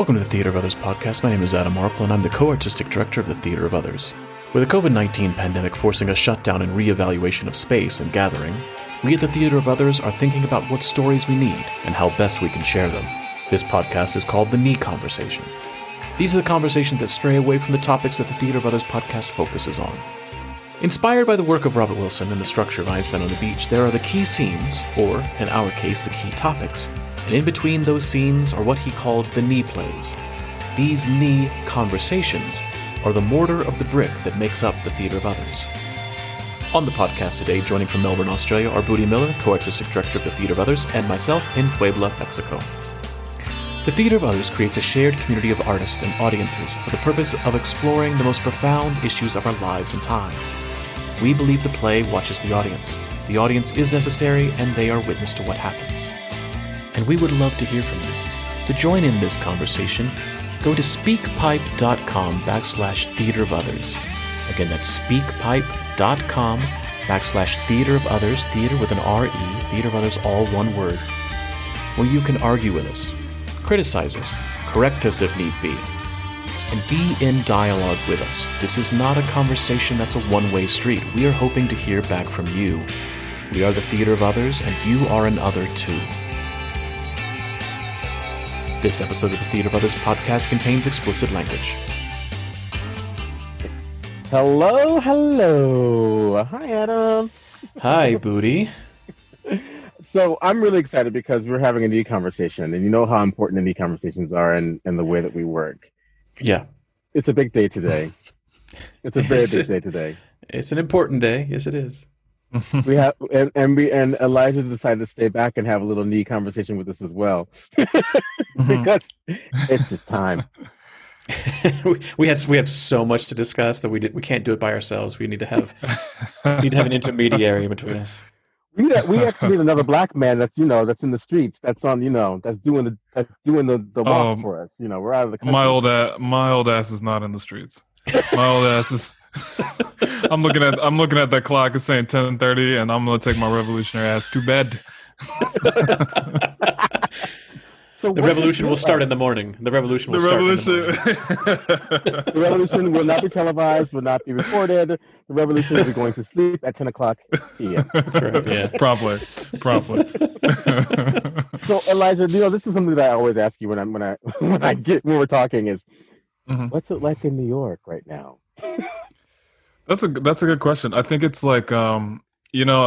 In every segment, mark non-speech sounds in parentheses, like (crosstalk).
Welcome to the Theater of Others podcast. My name is Adam Marple, and I'm the co artistic director of the Theater of Others. With the COVID 19 pandemic forcing a shutdown and re-evaluation of space and gathering, we at the Theater of Others are thinking about what stories we need and how best we can share them. This podcast is called The Knee Conversation. These are the conversations that stray away from the topics that the Theater of Others podcast focuses on. Inspired by the work of Robert Wilson and the structure of Einstein on the Beach, there are the key scenes, or in our case, the key topics, and in between those scenes are what he called the knee plays. These knee conversations are the mortar of the brick that makes up the Theater of Others. On the podcast today, joining from Melbourne, Australia, are Budi Miller, co artistic director of the Theater of Others, and myself in Puebla, Mexico. The Theater of Others creates a shared community of artists and audiences for the purpose of exploring the most profound issues of our lives and times. We believe the play watches the audience. The audience is necessary, and they are witness to what happens. And we would love to hear from you. To join in this conversation, go to speakpipe.com backslash theater of others. Again, that's speakpipe.com backslash theater of others, theater with an R-E, theater of others, all one word, where you can argue with us, criticize us, correct us if need be, and be in dialogue with us. This is not a conversation that's a one-way street. We are hoping to hear back from you. We are the theater of others, and you are an other too. This episode of the Theater of Others podcast contains explicit language. Hello, hello. Hi, Adam. Hi, Budi. So I'm really excited because we're having a knee conversation, and you know how important the knee conversations are and, and the way that we work. Yeah. It's a big day today. (laughs) It's a very It's- big day today. It's an important day. Yes, it is. (laughs) We have and, and we and Elijah decided to stay back and have a little knee conversation with us as well. (laughs) Mm-hmm. because it's just time. we, we had we have so much to discuss that we did, we can't do it by ourselves. We need to have need to have an intermediary between us. We need, we actually need another (laughs) black man that's you know that's in the streets that's on you know that's doing the that's doing the, the walk Um, for us. You know we're out of the country. my old a- my old ass is not in the streets. My old ass is. (laughs) I'm looking at I'm looking at that clock. It's saying 10:30, and I'm gonna take my revolutionary ass to bed. (laughs) So The revolution will start in the morning. The revolution The will start. In revolution. the morning. (laughs) The revolution will not be televised, will not be recorded. The revolution will be going to sleep at 10 o'clock p.m. That's right. Yeah. (laughs) promptly, promptly. (laughs) So Elijah, you know, this is something that I always ask you when I'm when I when I get when we're talking is Mhm. what's it like in New York right now? That's a that's a good question. I think it's like um you know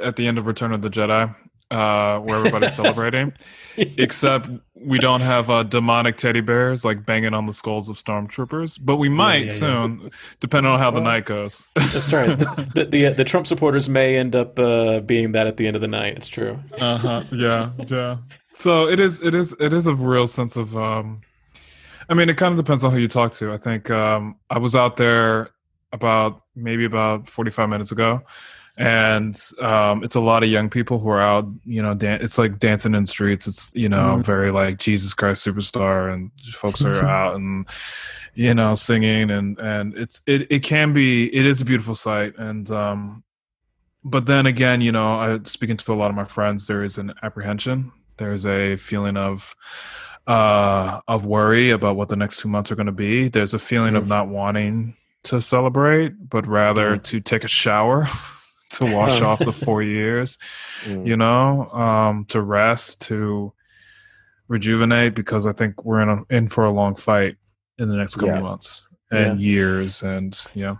at the end of Return of the Jedi, uh, where everybody's (laughs) celebrating, except we don't have uh, demonic teddy bears like banging on the skulls of stormtroopers, but we might yeah, yeah. soon, depending on how the night goes. That's right. The, the the Trump supporters may end up uh, being that at the end of the night. It's true. uh huh. Yeah, yeah. So it is. It is. It is a real sense of. um I mean, it kind of depends on who you talk to. I think um I was out there about maybe about forty five minutes ago, and um it's a lot of young people who are out. You know, dan- it's like dancing in streets. It's you know Mhm. very like Jesus Christ superstar, and folks are (laughs) out and you know singing and and it's it it can be it is a beautiful sight and um but then again, you know, I, speaking to a lot of my friends, there is an apprehension. There's a feeling of uh, of worry about what the next two months are going to be. There's a feeling of not wanting to celebrate, but rather Mm. to take a shower, (laughs) to wash Oh. off the four (laughs) years. Mm. You know, um, to rest, to rejuvenate, because I think we're in a, in for a long fight in the next couple Yeah. of months and years, and yeah.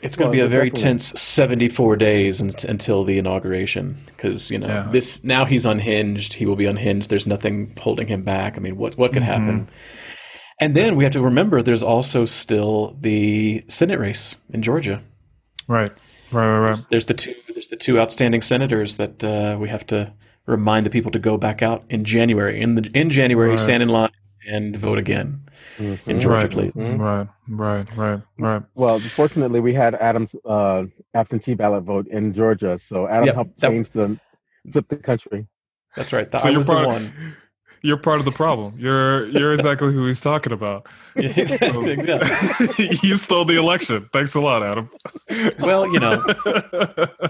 It's going to Well, be a very definitely- tense 74 days un- until the inauguration because you know Yeah. this now he's unhinged. He will be unhinged. There's nothing holding him back. I mean, what what could happen? And then we have to remember there's also still the Senate race in Georgia. Right, right, right, right. There's the two there's the two outstanding senators that uh, we have to remind the people to go back out in January. In the in January, Right. stand in line and vote again in Mhm. Georgia, right, please. Mhm. right, right, right, right. Well, fortunately, we had Adam's uh, absentee ballot vote in Georgia, so Adam Yeah, helped that- change the flip the country. That's right. So I you're the one. You're part of the problem. You're you're exactly who he's talking about. (laughs) exactly. you stole the election. Thanks a lot, Adam. Well, you know,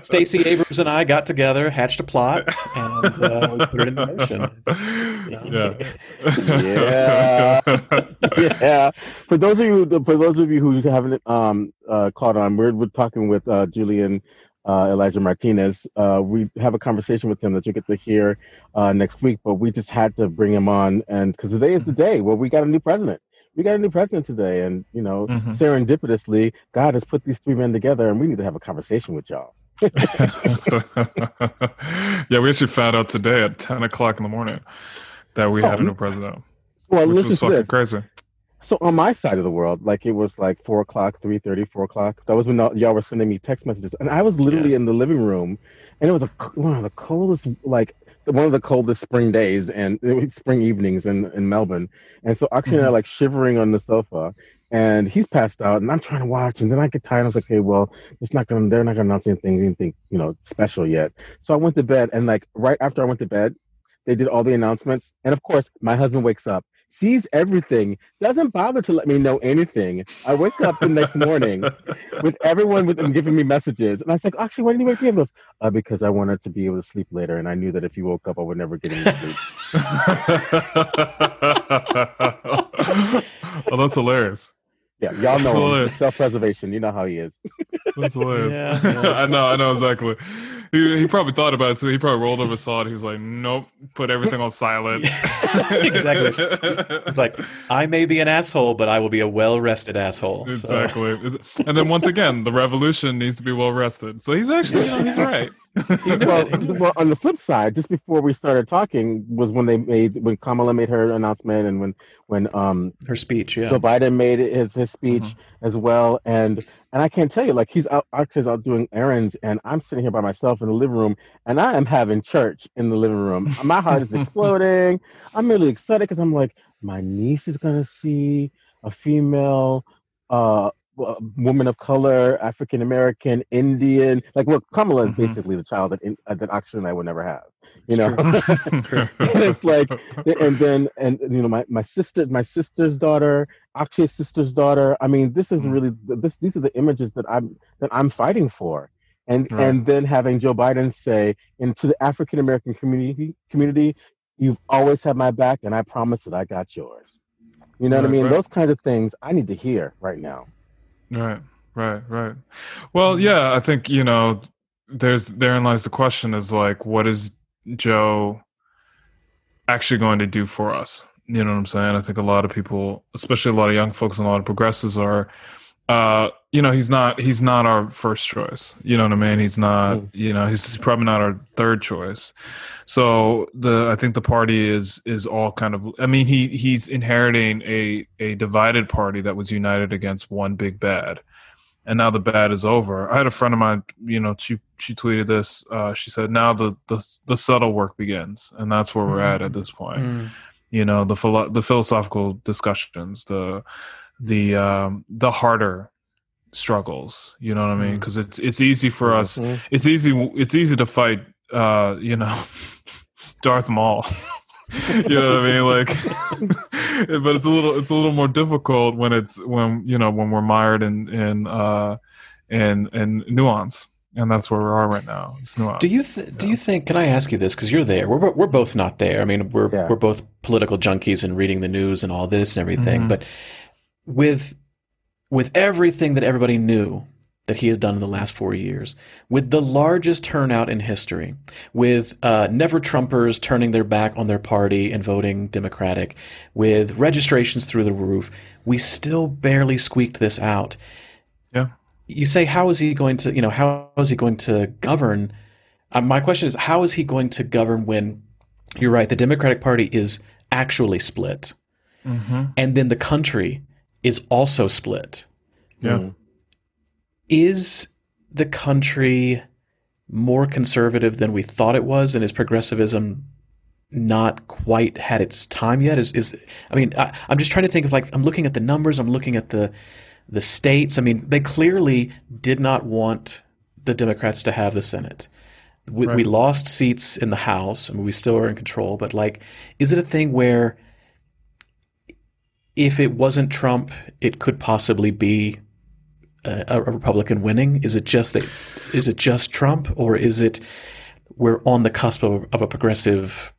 Stacey Abrams and I got together, hatched a plot, and uh, we put it in motion. You know? Yeah. yeah, (laughs) yeah. For those of you, for those of you who haven't um, uh, caught on, we're we're talking with uh, Julian uh, Elijah Martinez. Uh, we have a conversation with him that you get to hear uh, next week, but we just had to bring him on, and because today is the day where we got a new president. We got a new president today, and you know, Mhm. serendipitously, God has put these three men together, and we need to have a conversation with y'all. (laughs) yeah, we actually found out today at ten o'clock in the morning that we had a Oh. new president, Well, which listen was to fucking this. crazy. So on my side of the world, like it was like four o'clock, 3.30, 4 o'clock. That was when y'all were sending me text messages, and I was literally in the living room, and it was a, one of the coldest, like one of the coldest spring days and it was spring evenings in in Melbourne. And so Akshay and I mm-hmm. like shivering on the sofa, and he's passed out, and I'm trying to watch, and then I get tired. I was like, okay, well, it's not gonna, they're not gonna announce anything, anything, you know, special yet. So I went to bed, and like right after I went to bed, they did all the announcements, and of course, my husband wakes up sees everything, doesn't bother to let me know anything. I wake up the next morning (laughs) with everyone with them giving me messages. And I was like, actually, why didn't you wake me up? Goes, uh, because I wanted to be able to sleep later. And I knew that if you woke up, I would never get any sleep. (laughs) oh, that's hilarious. Yeah, y'all know him. hilarious. self-preservation. You know how he is. (laughs) That's hilarious. Yeah. (laughs) I know, I know exactly. He, he probably thought about it too. He probably rolled over, saw it. He was like, "Nope, put everything on silent." (laughs) Exactly. It's like I may be an asshole, but I will be a well-rested asshole. Exactly. Is- And then once again, the revolution needs to be well rested. So he's actually, you know, he's right. (laughs) well, well, on the flip side, just before we started talking was when they made when Kamala made her announcement and when when um Her speech, yeah. Joe Biden made his his speech as well, and and I can't tell you, like he's out, Akshay's out doing errands, and I'm sitting here by myself in the living room, and I am having church in the living room. (laughs) My heart is exploding. I'm really excited because I'm like, my niece is gonna see a female. uh woman of color, African American, Indian, like look, Kamala is Mhm. basically the child that in, uh, that Akshay and I would never have, you It's know. (laughs) (laughs) It's like and then and you know my, my sister my sister's daughter akshay's sister's daughter i mean this is Mm. really this these are the images that i'm that i'm fighting for and Right. and then having joe biden say into the african american community community you've always had my back and i promise that i got yours you know what i mean right. those kinds of things i need to hear right now Right, right, right. Well, yeah, I think you know, there's therein lies the question: is like, what is Joe actually going to do for us? You know what I'm saying? I think a lot of people, especially a lot of young folks and a lot of progressives, are, uh, you know, he's not he's not our first choice. You know what I mean? He's not. Mm. You know, he's probably not our third choice. So the I think the party is is all kind of. I mean, he he's inheriting a a divided party that was united against one big bad, and now the bad is over. I had a friend of mine. You know, she she tweeted this. Uh, she said, "Now the the the subtle work begins, and that's where we're at at this point." Mm. You know, the philo- the philosophical discussions, the the um, the harder struggles. You know what I mean? Mm. Because it's it's easy for us Mhm. it's easy it's easy to fight uh you know (laughs) darth maul (laughs) you know what i mean like (laughs) but it's a little it's a little more difficult when it's when you know when we're mired in in uh in in nuance and that's where we are right now it's nuance Do you th- do you think? Can I ask you this? Because you're there. We're we're both not there. I mean, we're Yeah. we're both political junkies and reading the news and all this and everything. Mhm. But with with everything that everybody knew that he has done in the last four years, with the largest turnout in history, with uh, never Trumpers turning their back on their party and voting Democratic, with registrations through the roof, we still barely squeaked this out. Yeah. You say how is he going to you know how is he going to govern? Uh, my question is how is he going to govern when you're right the democratic party is actually split? Mm-hmm. and then the country is also split. Yeah. Is the country more conservative than we thought it was? And is progressivism not quite had its time yet? Is is i mean I, i'm just trying to think of like i'm looking at the numbers i'm looking at the the states. I mean they clearly did not want the democrats to have the senate. We, Right. we lost seats in the House. I mean, we still are in control, but like, is it a thing where if it wasn't Trump, it could possibly be a, a Republican winning? Is it just that? Is it just Trump, or is it we're on the cusp of, of a progressive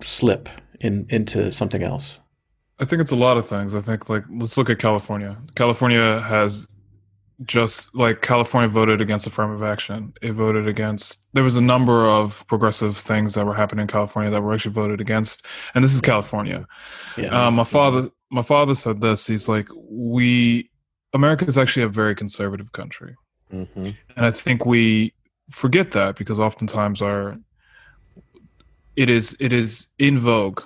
slip in into something else? I think it's a lot of things. I think like let's look at California. California has just like California voted against affirmative action. It voted against there was a number of progressive things that were happening in California that were actually voted against. And this is California. Yeah. Um, my father my father said this. He's like, we America is actually a very conservative country. Mm-hmm. And I think we forget that because oftentimes our it is it is in vogue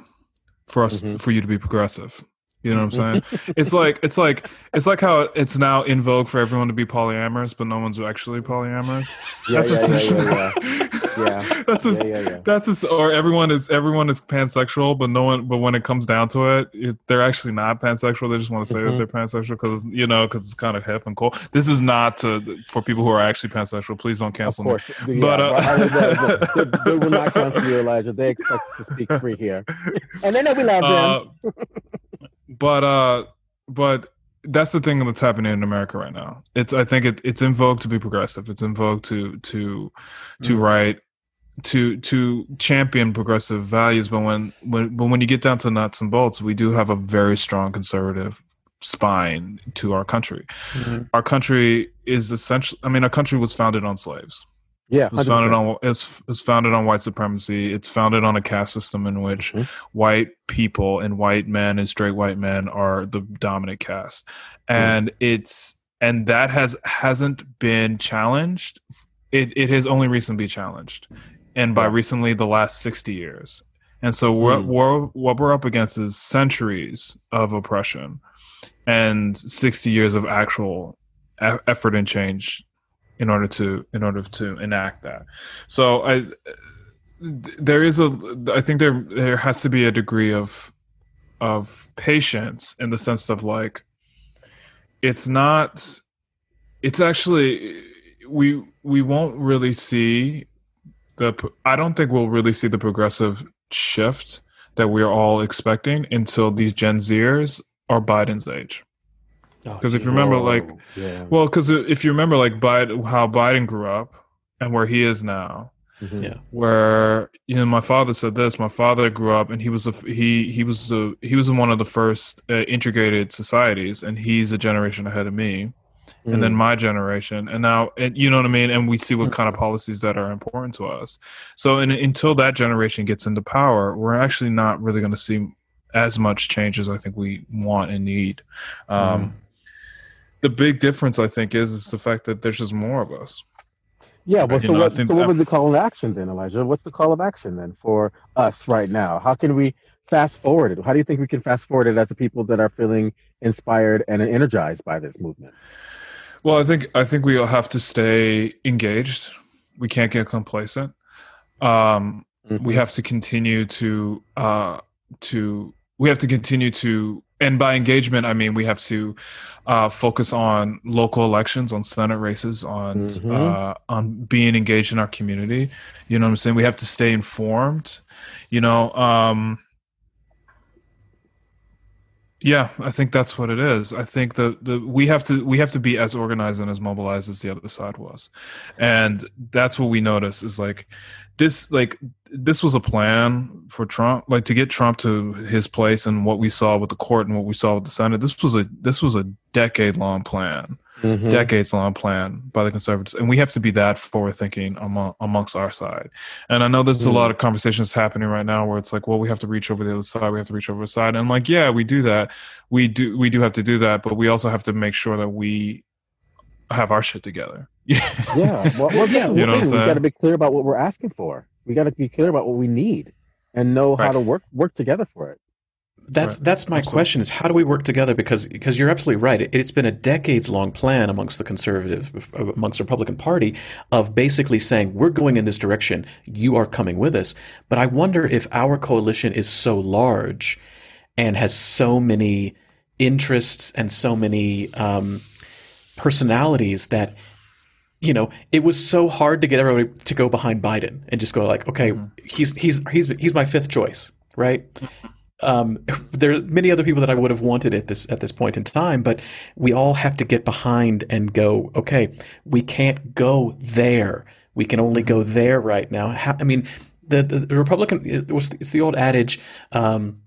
for us Mhm. for you to be progressive. You know what I'm saying? it's like it's like it's like how it's now in vogue for everyone to be polyamorous, but no one's actually polyamorous. (laughs) Yeah, that's yeah, yeah, essentially yeah, (laughs) yeah. Yeah. that's a, Yeah, yeah, that's a, or everyone is everyone is pansexual, but no one. But when it comes down to it, it they're actually not pansexual. They just want to say that Mhm. they're pansexual because you know because it's kind of hip and cool. This is not to for people who are actually pansexual. Please don't cancel me. But, uh, uh, they, (laughs) they will not cancel you, Elijah. They expect to speak free here. And they know we love them. Uh, but uh, but that's the thing that's happening in America right now. It's I think it, it's in vogue to be progressive. It's in vogue to to to Mm. write to to champion progressive values. But when when but when you get down to nuts and bolts, we do have a very strong conservative spine to our country. Mhm. Our country is essentially. I mean, our country was founded on slaves. Yeah. It was founded on it's, it's founded on white supremacy. It's founded on a caste system in which Mhm. white people and white men and straight white men are the dominant caste, and it's and that has hasn't been challenged. It it has only recently been challenged, and by recently the last sixty years. And so we're, Mm. we're, what we're up against is centuries of oppression and 60 years of actual effort and change in order to in order to enact that. So i there is a i think there there has to be a degree of of patience in the sense of like it's not it's actually we we won't really see the i don't think we'll really see the progressive shift that we're all expecting until these gen zers are biden's age Oh, 'Cause if you remember, like- yeah. well, because if you remember, like Biden, how Biden grew up and where he is now, Mhm. Yeah. where you know, my father said this. My father grew up, and he was a he he was the he was in one of the first uh, integrated societies, and he's a generation ahead of me, and then Mm. my generation, and now, and you know what I mean. And we see what kind of policies that are important to us. So, and until that generation gets into power, we're actually not really going to see as much change as I think we want and need. Um, The big difference, I think, is is the fact that there's just more of us. Yeah, well, so know, what, so what would the call to action then, Elijah? What's the call of action then for us right now? How can we fast forward it? How do you think we can fast forward it as the people that are feeling inspired and energized by this movement? Well, I think I think we all have to stay engaged. We can't get complacent. Um, we have to continue to uh, to we have to continue to and by engagement i mean we have to uh, focus on local elections on senate races on Mhm. uh, on being engaged in our community. You know what i'm saying? We have to stay informed. You know um yeah i think that's what it is. I think the the we have to we have to be as organized and as mobilized as the other side was. And that's what we notice is like this like this was a plan for Trump, like to get Trump to his place, and what we saw with the court and what we saw with the Senate. This was a this was a decade long plan, Mhm. decades long plan by the conservatives, and we have to be that forward thinking among, amongst our side. And I know there's a Mm. lot of conversations happening right now where it's like, well, we have to reach over the other side, we have to reach over the side, and like, yeah, we do that, we do we do have to do that, but we also have to make sure that we have our shit together. (laughs) Yeah, well, well, yeah. You know we saying? got to be clear about what we're asking for. We got to be clear about what we need and know how to work work together for it. That's Right. that's my Absolutely. question: is how do we work together? Because because you're absolutely right. It, it's been a decades long plan amongst the conservative, amongst the Republican Party, of basically saying we're going in this direction. You are coming with us. But I wonder if our coalition is so large and has so many interests and so many um, personalities that you know, it was so hard to get everybody to go behind Biden and just go like, okay, Mhm. he's he's he's he's my fifth choice, right? Um, there are many other people that I would have wanted at this at this point in time, but we all have to get behind and go. Okay, we can't go there. We can only go there right now. How, I mean, the, the Republican it was it's the old adage. Um,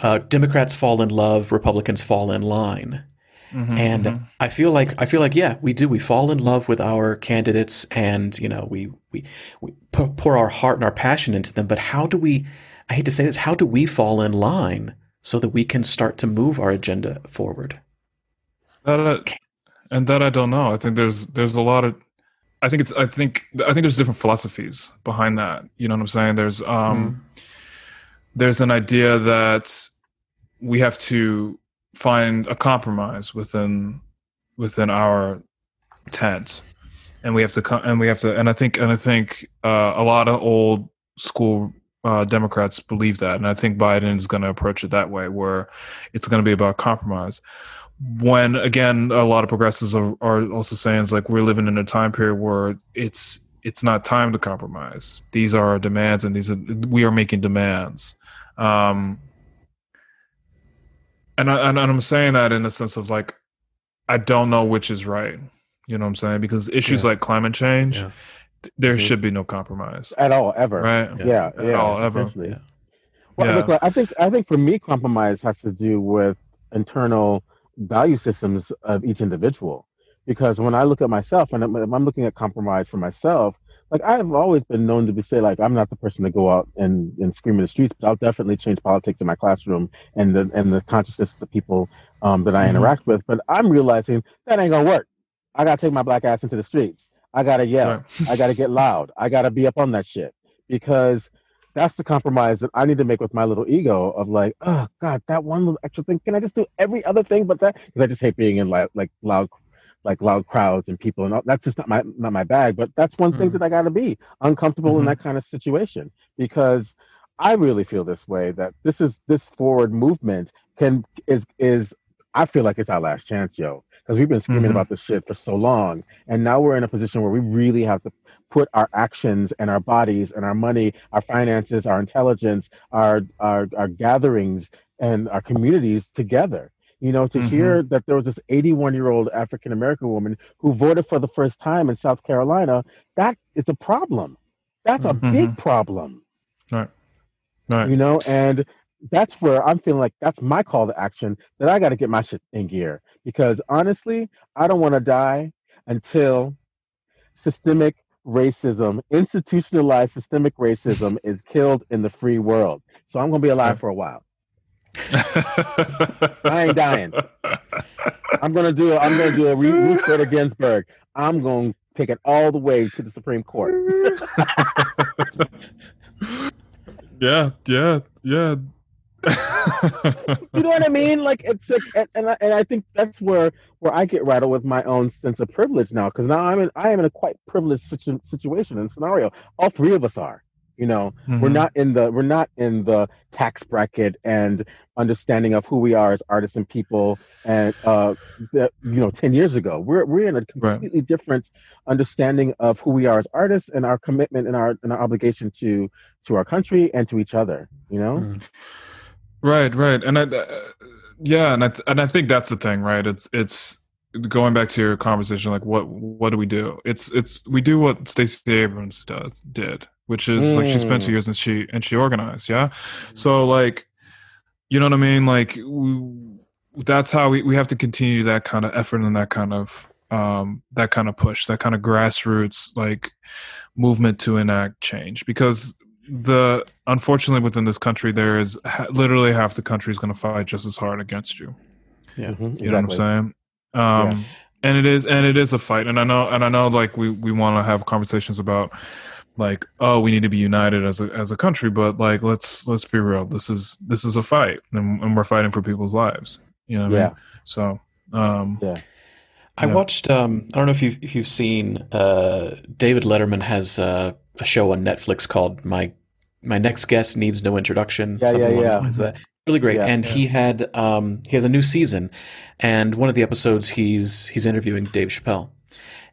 uh, Democrats fall in love, Republicans fall in line. Mhm, And mhm. I feel like I feel like yeah, we do. We fall in love with our candidates, and you know, we we, we pour our heart and our passion into them. But how do we? I hate to say this. How do we fall in line so that we can start to move our agenda forward? That I, and that I don't know. I think there's there's a lot of I think it's I think I think there's different philosophies behind that. You know what I'm saying? There's um there's an idea that we have to find a compromise within within our tent and we have to co- and we have to and I think and I think uh, a lot of old school uh, Democrats believe that. And I think Biden is going to approach it that way where it's going to be about compromise. When again a lot of progressives are, are also saying it's like we're living in a time period where it's it's not time to compromise. These are our demands and these are we are making demands. Um and, I, and i'm saying that in the sense of like i don't know which is right you know what i'm saying because issues Yeah. like climate change Yeah. th- there Mhm. should be no compromise at all ever. right Yeah, At yeah, all, ever. Yeah. Well, Yeah. look, like, I think I think for me, compromise has to do with internal value systems of each individual. Because when I look at myself, and I'm, I'm looking at compromise for myself, like I've always been known to be say like I'm not the person to go out and, and scream in the streets, but I'll definitely change politics in my classroom and the and the consciousness of the people um, that I Mhm. interact with. But I'm realizing that ain't gonna work. I gotta take my black ass into the streets. I gotta yell. Right. I got to get (laughs) loud. I got to be up on that shit because that's the compromise that I need to make with my little ego of like, oh God, that one little extra thing. Can I just do every other thing but that? Because I just hate being in like like loud, like loud crowds and people, and all, that's just not my not my bag. But that's one thing Mhm. that I got to be uncomfortable in Mhm. that kind of situation because I really feel this way that this is this forward movement can is is I feel like it's our last chance, yo. Because we've been screaming Mhm. about this shit for so long, and now we're in a position where we really have to put our actions and our bodies and our money, our finances, our intelligence, our our, our gatherings and our communities together. You know, to Mhm. hear that there was this 81 year old African American woman who voted for the first time in South Carolina, that is a problem. That's a big Mhm. problem right Right. you know and that's where i'm feeling like that's my call to action that i got to get my shit in gear because honestly i don't want to die until systemic racism institutionalized systemic racism is killed in the free world so i'm going to be alive for a while I ain't dying. i'm going to do i'm to do a Ru- ruth bader ginsburg i'm going to take it all the way to the supreme court (laughs) yeah yeah yeah you know what I mean? Like it's like, and and I, and I think that's where where I get rattled with my own sense of privilege now, because now I'm in I am in a quite privileged situ- situation and scenario. All three of us are. You know, we're Mhm. not in the we're not in the tax bracket and understanding of who we are as artists and people, and uh, that you know, ten years ago, we're we're in a Right. completely different understanding of who we are as artists and our commitment and our and our obligation to to our country and to each other. You know. Mm. Right, right, and I, uh, yeah, and I th- and I think that's the thing, right? It's it's going back to your conversation, like what what do we do? It's it's we do what Stacey Abrams does did, which is like she spent two Mm. years and she and she organized, yeah. So like, you know what I mean? Like we, that's how we we have to continue that kind of effort and that kind of um that kind of push, that kind of grassroots like movement to enact change because the unfortunately within this country there is ha- literally half the country is going to fight just as hard against you Yeah. Mhm, you know what i'm saying um and it is and it is a fight and i know and i know like we we want to have conversations about like oh we need to be united as a as a country but like let's let's be real this is this is a fight and, and we're fighting for people's lives you know what I Yeah. mean? so um Yeah. I Yeah. watched. Um, I don't know if you've if you've seen. Uh, David Letterman has uh, a show on Netflix called "My My Next Guest Needs No Introduction." Yeah, something yeah, along yeah. lines of that. Really great. Yeah. and he had um, he has a new season, and one of the episodes he's he's interviewing Dave Chappelle,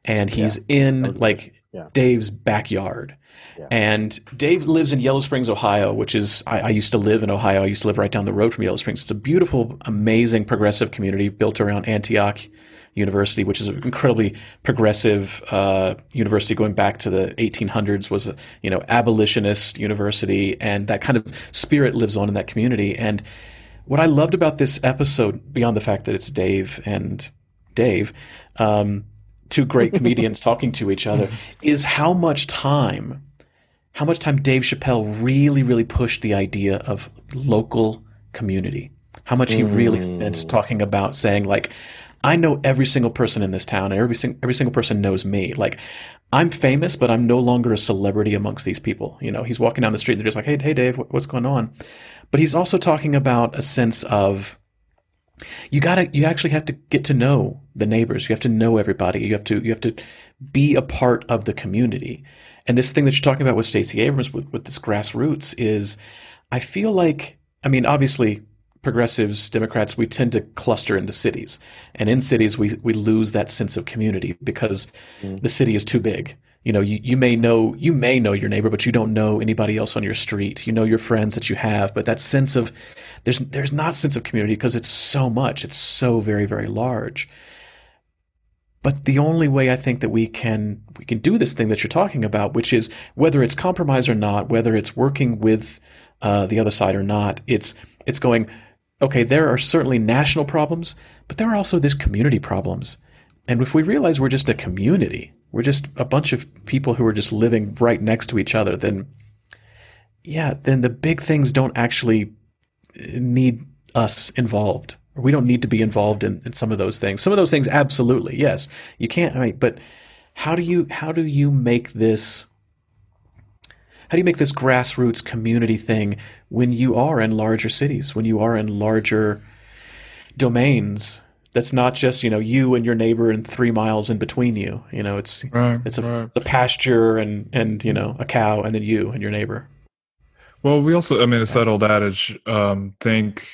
and he's in like Yeah. Dave's backyard. Yeah. And Dave lives in Yellow Springs, Ohio, which is, I, I used to live in Ohio. I used to live right down the road from Yellow Springs. It's a beautiful, amazing, progressive community built around Antioch University, which is an incredibly progressive uh, university going back to the 1800s. Was a you know abolitionist university, and that kind of spirit lives on in that community. And what I loved about this episode, beyond the fact that it's Dave and Dave, um, two great comedians talking to each other, is how much time, how much time Dave Chappelle really, really pushed the idea of local community. How much he really mm. spent talking about saying like, I know every single person in this town, and every sing- every single person knows me. Like, I'm famous, but I'm no longer a celebrity amongst these people. You know, he's walking down the street and they're just like, "Hey, hey, Dave, what's going on?" But he's also talking about a sense of you gotta you actually have to get to know the neighbors. You have to know everybody. You have to you have to be a part of the community. And this thing that you're talking about with Stacey Abrams with, with this grassroots is I feel like I mean obviously progressives Democrats we tend to cluster into cities. And in cities we we lose that sense of community because mm. the city is too big. You know you, you may know you may know your neighbor but you don't know anybody else on your street. You know your friends that you have but that sense of there's there's not sense of community because it's so much it's so very very large but the only way I think that we can we can do this thing that you're talking about, which is whether it's compromise or not, whether it's working with uh, the other side or not, it's it's going. Okay, there are certainly national problems, but there are also these community problems. And if we realize we're just a community, we're just a bunch of people who are just living right next to each other, then yeah, then the big things don't actually need us involved. We don't need to be involved in, in some of those things. Some of those things, absolutely, yes. You can't. I mean, but how do you how do you make this? How do you make this grassroots community thing when you are in larger cities, when you are in larger domains? That's not just you know you and your neighbor and three miles in between you. You know, it's Right, it's a, right. a pasture and and you know a cow and then you and your neighbor. Well, we also, I mean, it's that old adage, um, think,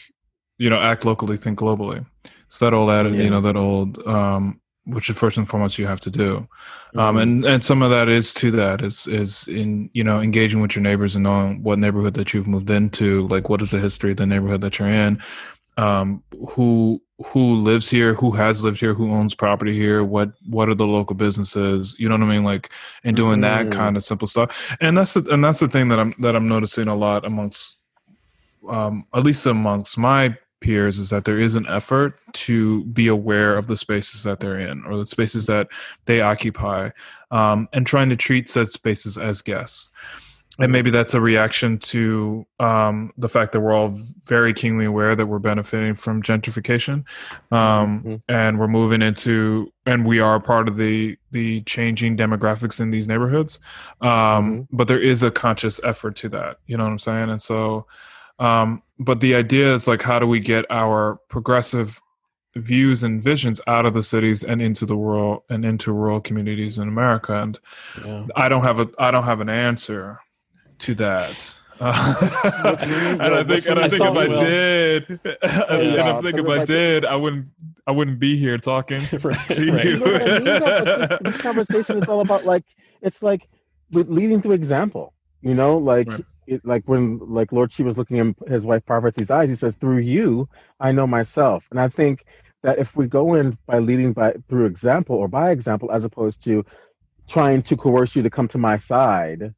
you know, act locally, think globally. It's that old adage, Yeah. you know, that old, um, which is first and foremost you have to do. Mm-hmm. Um, and, and some of that is to that is, is in, you know, engaging with your neighbors and knowing what neighborhood that you've moved into, like what is the history of the neighborhood that you're in, um, who, who lives here, who has lived here, who owns property here, what, what are the local businesses, you know what I mean? Like, and doing that Mm. kind of simple stuff and that's the, and that's the thing that I'm that I'm noticing a lot amongst um, at least amongst my peers is that there is an effort to be aware of the spaces that they're in or the spaces that they occupy um, and trying to treat said spaces as guests and maybe that's a reaction to um, the fact that we're all very keenly aware that we're benefiting from gentrification um, Mhm. and we're moving into and we are part of the the changing demographics in these neighborhoods um, Mhm. but there is a conscious effort to that you know what i'm saying and so um, but the idea is like how do we get our progressive views and visions out of the cities and into the rural and into rural communities in america and Yeah. i don't have a i don't have an answer to that (laughs) uh, and I think, and I I think saw if I will. did, (laughs) and Yeah, I think if I did, I wouldn't, I wouldn't be here talking Right, (laughs) to right. you. You know I mean? this, this conversation is all about like it's like with leading through example. You know, like Right. it, like when like Lord Chi was looking in his wife Parvati's eyes, he says, "Through you, I know myself." And I think that if we go in by leading by through example or by example, as opposed to trying to coerce you to come to my side,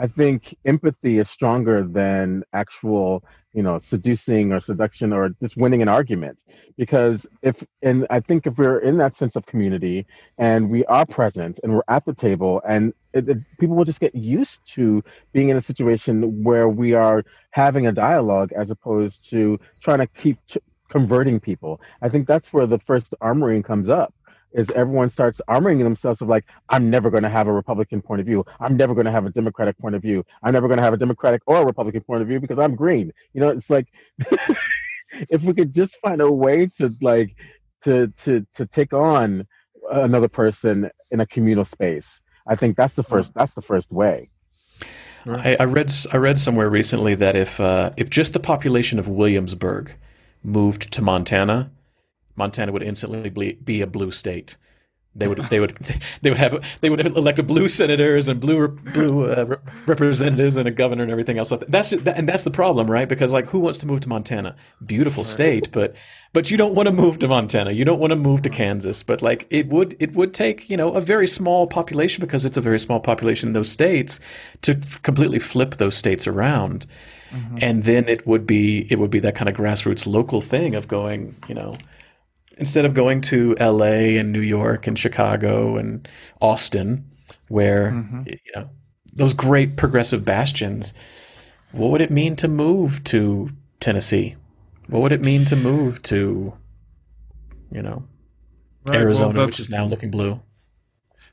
I think empathy is stronger than actual, you know, seducing or seduction or just winning an argument. Because if, and I think if we're in that sense of community and we are present and we're at the table and it, it- people will just get used to being in a situation where we are having a dialogue as opposed to trying to keep converting people. I think that's where the first armoring comes up is everyone starts armoring themselves of like i'm never going to have a republican point of view. I'm never going to have a democratic point of view. I'm never going to have a democratic or a republican point of view because i'm green. You know it's like (laughs) if we could just find a way to like to to to take on another person in a communal space i think that's the first that's the first way. I, I read I read somewhere recently that if uh, if just the population of Williamsburg moved to Montana, Montana would instantly be, a blue state. They would they would (laughs) they would have they would elect blue senators and blue blue uh, representatives and a governor and everything else. That's and that's the problem, right? Because like, who wants to move to Montana? Beautiful state, but but you don't want to move to Montana. You don't want to move to Kansas. But like, it would it would take you know a very small population because it's a very small population in those states to f- completely flip those states around, mm-hmm. and then it would be it would be that kind of grassroots local thing of going you know instead of going to L.A. and New York and Chicago and Austin, where mm-hmm. you know those great progressive bastions, what would it mean to move to Tennessee? What would it mean to move to, you know, right, Arizona, well, which is now looking blue?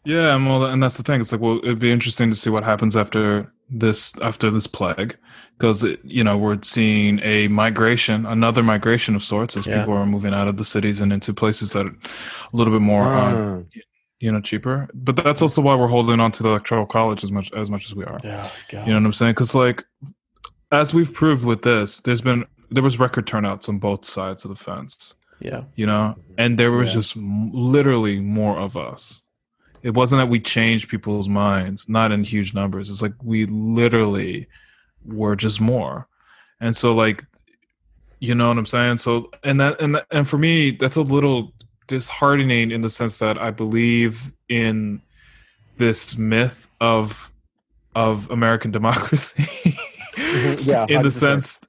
Yeah, and well, and that's the thing. It's like, well, it'd be interesting to see what happens after this after this plague, because you know we're seeing a migration, another migration of sorts, as yeah. people are moving out of the cities and into places that are a little bit more, um, you know, cheaper. But that's also why we're holding on to the electoral college as much as much as we are. Yeah, God. you know what I'm saying? Because like, as we've proved with this, there's been there was record turnouts on both sides of the fence. Yeah, you know, and there was yeah. just literally more of us it wasn't that we changed people's minds, not in huge numbers. It's like we literally were just more. And so like you know what I'm saying? So and that and that, and for me that's a little disheartening in the sense that I believe in this myth of of American (laughs) democracy. mm-hmm. Yeah, in the sense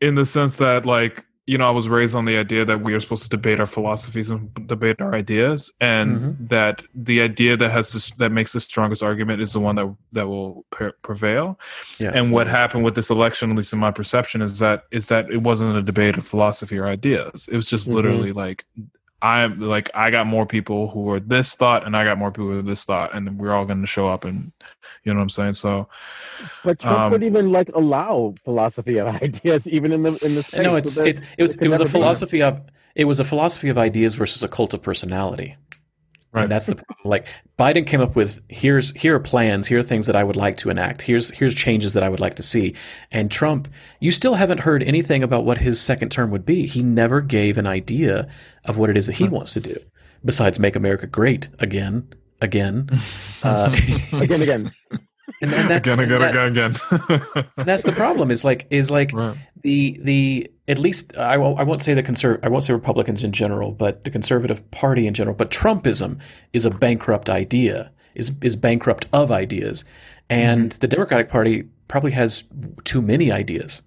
in the sense that like you know, I was raised on the idea that we are supposed to debate our philosophies and debate our ideas, and mm-hmm. that the idea that has this, that makes the strongest argument is the one that that will pre- prevail. Yeah. And what happened with this election, at least in my perception, is that is that it wasn't a debate of philosophy or ideas. It was just mm-hmm. literally like I'm like I got more people who are this thought, and I got more people who are this thought, and we're all going to show up, and you know what I'm saying. So, but Trump um, would even like allow philosophy of (laughs) ideas, even in the in the. No, it's so it, it was it, it was a philosophy of it was a philosophy of ideas versus a cult of personality. Right. And that's the problem. Like Biden came up with here's here are plans, here are things that I would like to enact. Here's here's changes that I would like to see. And Trump, you still haven't heard anything about what his second term would be. He never gave an idea of what it is that he wants to do, besides make America great again, again, (laughs) uh, again, again. (laughs) And, and that's, again, again, that, again, again. that's the problem. Is like is like right. The the at least I won't, I won't say the conserv I won't say Republicans in general, but the conservative party in general. But Trumpism is a bankrupt idea. Is is bankrupt of ideas, and mm-hmm. the Democratic Party probably has too many ideas.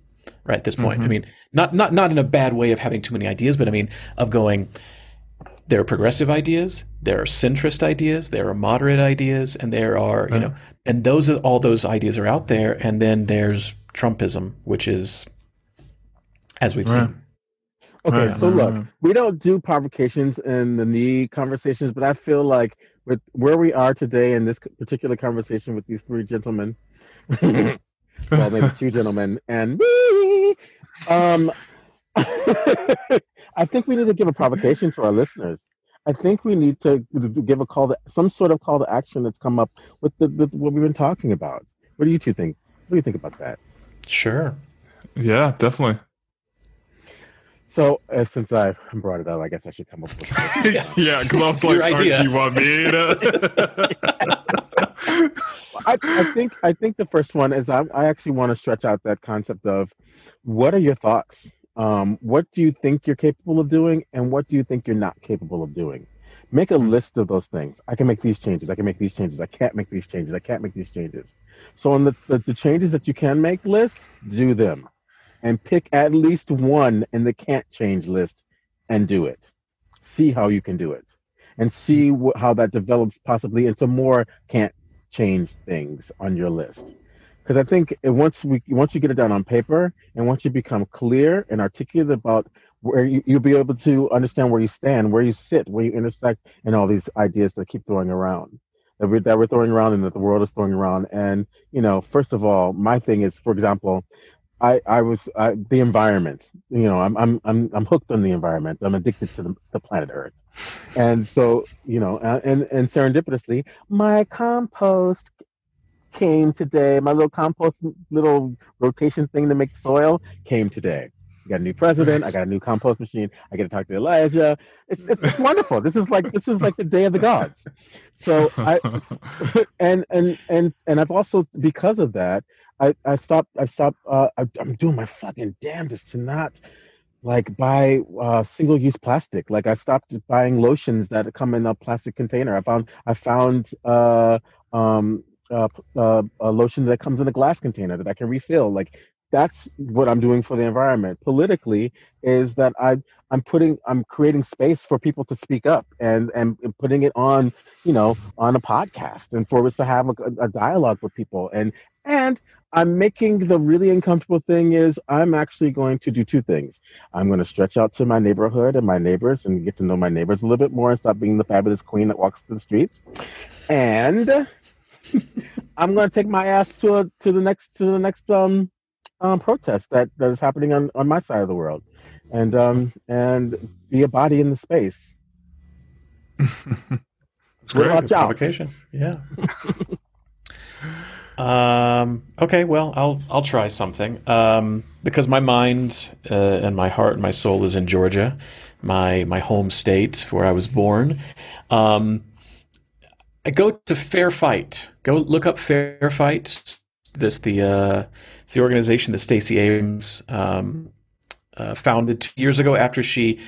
Right at this point, mm-hmm. I mean, not not not in a bad way of having too many ideas, but I mean of going there are progressive ideas, there are centrist ideas, there are moderate ideas, and there are you know, and those are all those ideas are out there. And then there's Trumpism, which is as we've right. seen. Okay, right. so look, we don't do provocations in the knee conversations, but I feel like with where we are today in this particular conversation with these three gentlemen, (laughs) well, maybe two gentlemen and me, um, (laughs) I think we need to give a provocation to our listeners. I think we need to give a call to some sort of call to action that's come up with the, the, what we've been talking about. What do you two think? What do you think about that? Sure. Yeah, definitely. So uh, since I brought it up, I guess I should come up with (laughs) yeah. Because I was like, idea. do you want me to? (laughs) I, I, think I think the first one is I, I actually want to stretch out that concept of what are your thoughts um, what do you think you're capable of doing and what do you think you're not capable of doing make a list of those things i can make these changes i can make these changes i can't make these changes i can't make these changes so on the, the, the changes that you can make list do them and pick at least one in the can't change list and do it. See how you can do it. And see hmm. wh- how that develops possibly into more can't change things on your list. Because I think once we once you get it down on paper and once you become clear and articulate about where you, you'll be able to understand where you stand, where you sit, where you intersect, and all these ideas that keep throwing around that we're, that we're throwing around and that the world is throwing around. And you know, first of all, my thing is, for example, I I was I, the environment. You know, I'm I'm I'm I'm hooked on the environment. I'm addicted to the, the planet Earth, and so you know, uh, and and serendipitously, my compost came today. My little compost, little rotation thing to make soil came today. We got a new president. I got a new compost machine. I get to talk to Elijah. It's it's, it's (laughs) wonderful. This is like this is like the day of the gods. So I (laughs) (laughs) and and and and I've also because of that I I stopped I stopped uh, I, I'm doing my fucking damnedest to not like buy uh, single use plastic. Like I stopped buying lotions that come in a plastic container. I found I found uh, um, uh, uh, a lotion that comes in a glass container that I can refill. Like that's what I'm doing for the environment. Politically, is that I I'm putting I'm creating space for people to speak up and and, and putting it on you know on a podcast and for us to have a, a dialogue with people and and I'm making the really uncomfortable thing is I'm actually going to do two things. I'm going to stretch out to my neighborhood and my neighbors and get to know my neighbors a little bit more and stop being the fabulous queen that walks the streets. And (laughs) I'm going to take my ass to a, to the next to the next um, um protest that that is happening on on my side of the world, and um and be a body in the space. (laughs) It's great. Watch out. Yeah. (laughs) um, okay, well, I'll I'll try something. Um, because my mind uh, and my heart and my soul is in Georgia, my my home state where I was born. Um, I go to Fair Fight. Go look up Fair Fight. This the uh, the organization that Stacey Abrams um, uh, founded two years ago after she.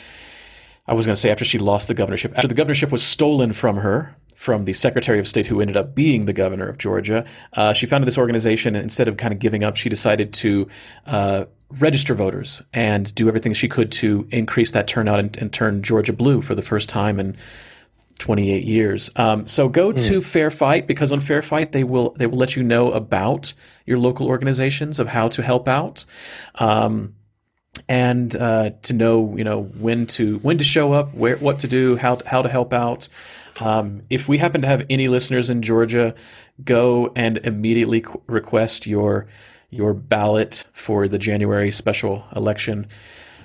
I was going to say after she lost the governorship. After the governorship was stolen from her from the Secretary of State who ended up being the governor of Georgia, uh, she founded this organization. And instead of kind of giving up, she decided to uh, register voters and do everything she could to increase that turnout and, and turn Georgia blue for the first time in 28 years. Um, so go mm. to Fair Fight because on Fair Fight they will they will let you know about your local organizations of how to help out, um, and uh, to know you know when to when to show up, where what to do, how to, how to help out. Um, if we happen to have any listeners in Georgia, go and immediately qu- request your your ballot for the January special election.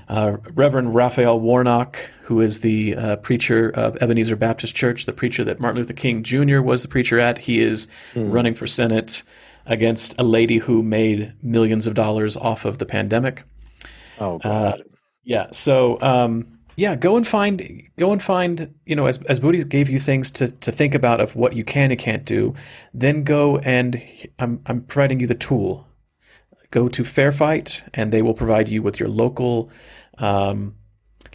Uh, Reverend Raphael Warnock, who is the uh, preacher of Ebenezer Baptist Church, the preacher that Martin Luther King Jr. was the preacher at. He is mm. running for Senate against a lady who made millions of dollars off of the pandemic. Oh, God. Uh, yeah. So, um, yeah, go and find, go and find, you know, as, as Budi gave you things to, to think about of what you can and can't do, then go and I'm, I'm providing you the tool. Go to Fair Fight and they will provide you with your local um,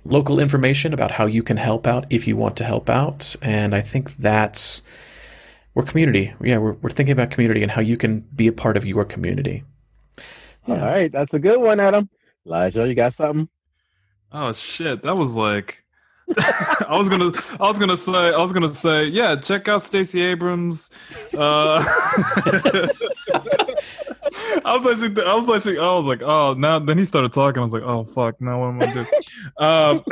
local information about how you can help out if you want to help out. And I think that's we're community. Yeah, we're, we're thinking about community and how you can be a part of your community. Yeah. All right, that's a good one, Adam. Elijah, you got something? Oh shit, that was like (laughs) I was gonna, I was gonna say, I was gonna say, yeah, check out Stacey Abrams. Uh, (laughs) I was actually, I was actually, I was like, oh, now. Then he started talking. I was like, oh fuck, now what am I doing? Um,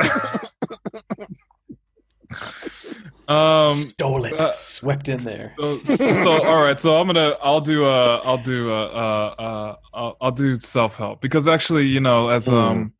(laughs) um, stole it, uh, swept in there. So, so, all right, so I'm gonna, I'll do, uh, I'll do, uh, uh, uh I'll, I'll do self help because actually, you know, as mm.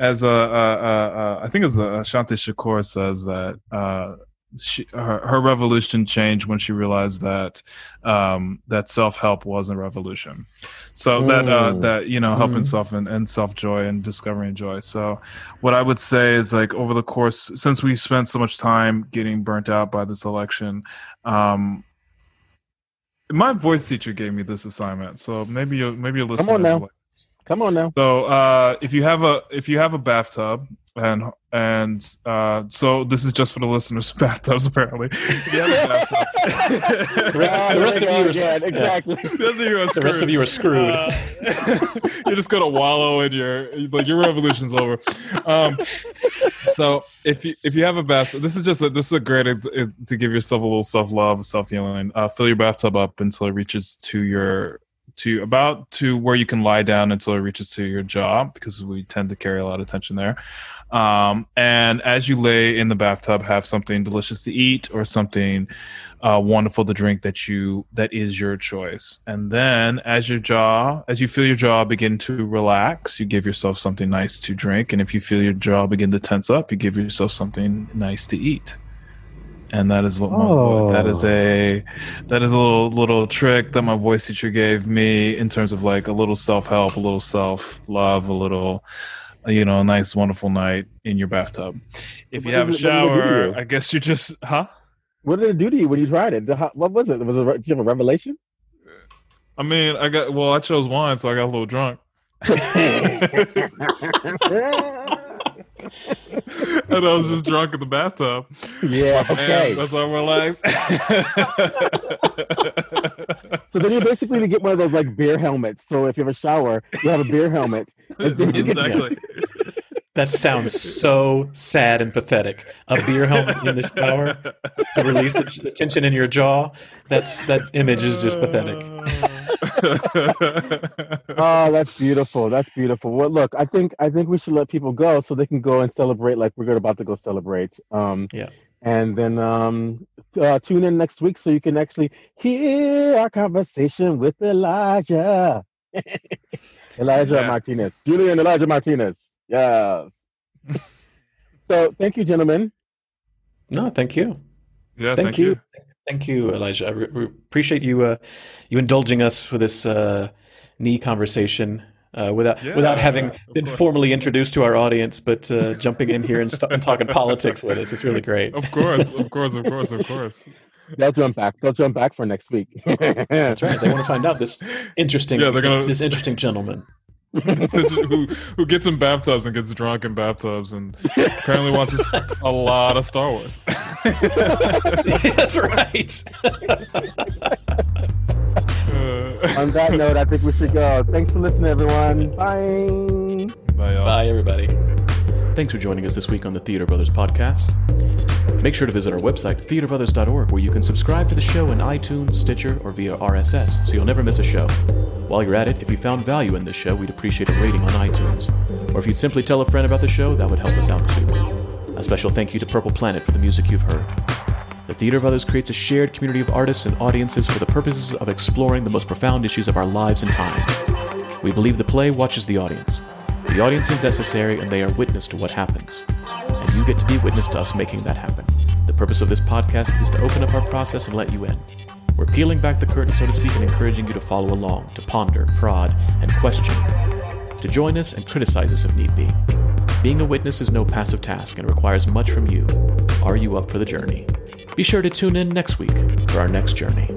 As a, uh, uh, uh, I think as uh, Shanti Shakur says that uh, she, her, her revolution changed when she realized that um, that self help wasn't revolution. So mm. that uh, mm. that you know helping mm. self and, and self joy and discovering joy. So what I would say is like over the course since we spent so much time getting burnt out by this election. Um, my voice teacher gave me this assignment, so maybe you maybe you'll listen. Come on now. Come on now. So uh, if you have a if you have a bathtub and and uh, so this is just for the listeners (laughs) bathtubs apparently. (laughs) the (laughs) rest, the rest of you are exactly. The rest of you are screwed. The rest of you are screwed. Uh, you're just gonna wallow in your like your revolution's over. Um, so if you if you have a bathtub, this is just a, this is a great ex- to give yourself a little self love, self healing. Uh, fill your bathtub up until it reaches to your to about to where you can lie down until it reaches to your jaw because we tend to carry a lot of tension there. Um, and as you lay in the bathtub, have something delicious to eat or something uh, wonderful to drink that you that is your choice. And then as your jaw, as you feel your jaw begin to relax, you give yourself something nice to drink. And if you feel your jaw begin to tense up, you give yourself something nice to eat and that is what my oh. that is a oh. that is a little little trick that my voice teacher gave me in terms of like a little self help, a little self love, a little you know, a nice, wonderful night in your bathtub. If What you have a did it- what did it do to shower. I guess you just, huh? What did it do to you when you tried it? What was it? Was it? Did you have a revelation? I mean, I got, well, I chose wine, so I got a little drunk. (laughs) (laughs) (laughs) (laughs) and I was just drunk in the bathtub. yeah. Okay. That's why I'm relaxed. (laughs) (laughs) So then you basically get one of those like beer helmets. So if you have a shower, you have a beer helmet. And then you get- exactly. That sounds so sad and pathetic. A beer helmet in the shower to release the, the tension in your jaw. That's that image is just pathetic. (laughs) Oh, that's beautiful. That's beautiful. Well, look, I think I think we should let people go so they can go and celebrate like we're about to go celebrate. Um, Yeah. And then um, uh, tune in next week so you can actually hear our conversation with Elijah. (laughs) Elijah Yeah. Martinez. Julian Elijah Martinez. Yes. (laughs) so thank you, gentlemen. No, thank you. yeah, Thank, you. Thank you, Elijah. I re- re- appreciate you uh, you indulging us for this uh, knee conversation uh, without Yeah, without having of been course. formally introduced to our audience, but uh, jumping in here and, st- and talking (laughs) politics with us. It's really great. Of course, of course, of course, of course. They'll jump back. They'll jump back for next week. That's right. They want to find out this (laughs) interesting Yeah, they're gonna- this interesting gentleman. (laughs) who who gets in bathtubs and gets drunk in bathtubs and apparently watches a lot of Star Wars. (laughs) That's right. Uh, On that note, I think we should go. Thanks for listening, everyone. Bye. bye, y'all. Bye, everybody. Thanks for joining us this week on the Theater of Others podcast. Make sure to visit our website, theatreofothers.org, where you can subscribe to the show in iTunes, Stitcher, or via RSS, so you'll never miss a show. While you're at it, if you found value in this show, we'd appreciate a rating on iTunes. Or if you'd simply tell a friend about the show, that would help us out too. A special thank you to Purple Planet for the music you've heard. The Theater of Others creates a shared community of artists and audiences for the purposes of exploring the most profound issues of our lives and times. We believe the play watches the audience. The audience is necessary and they are witness to what happens. And you get to be witness to us making that happen. The purpose of this podcast is to open up our process and let you in. We're peeling back the curtain, so to speak, and encouraging you to follow along, to ponder, prod, and question, to join us and criticize us if need be. Being a witness is no passive task and requires much from you. Are you up for the journey? Be sure to tune in next week for our next journey.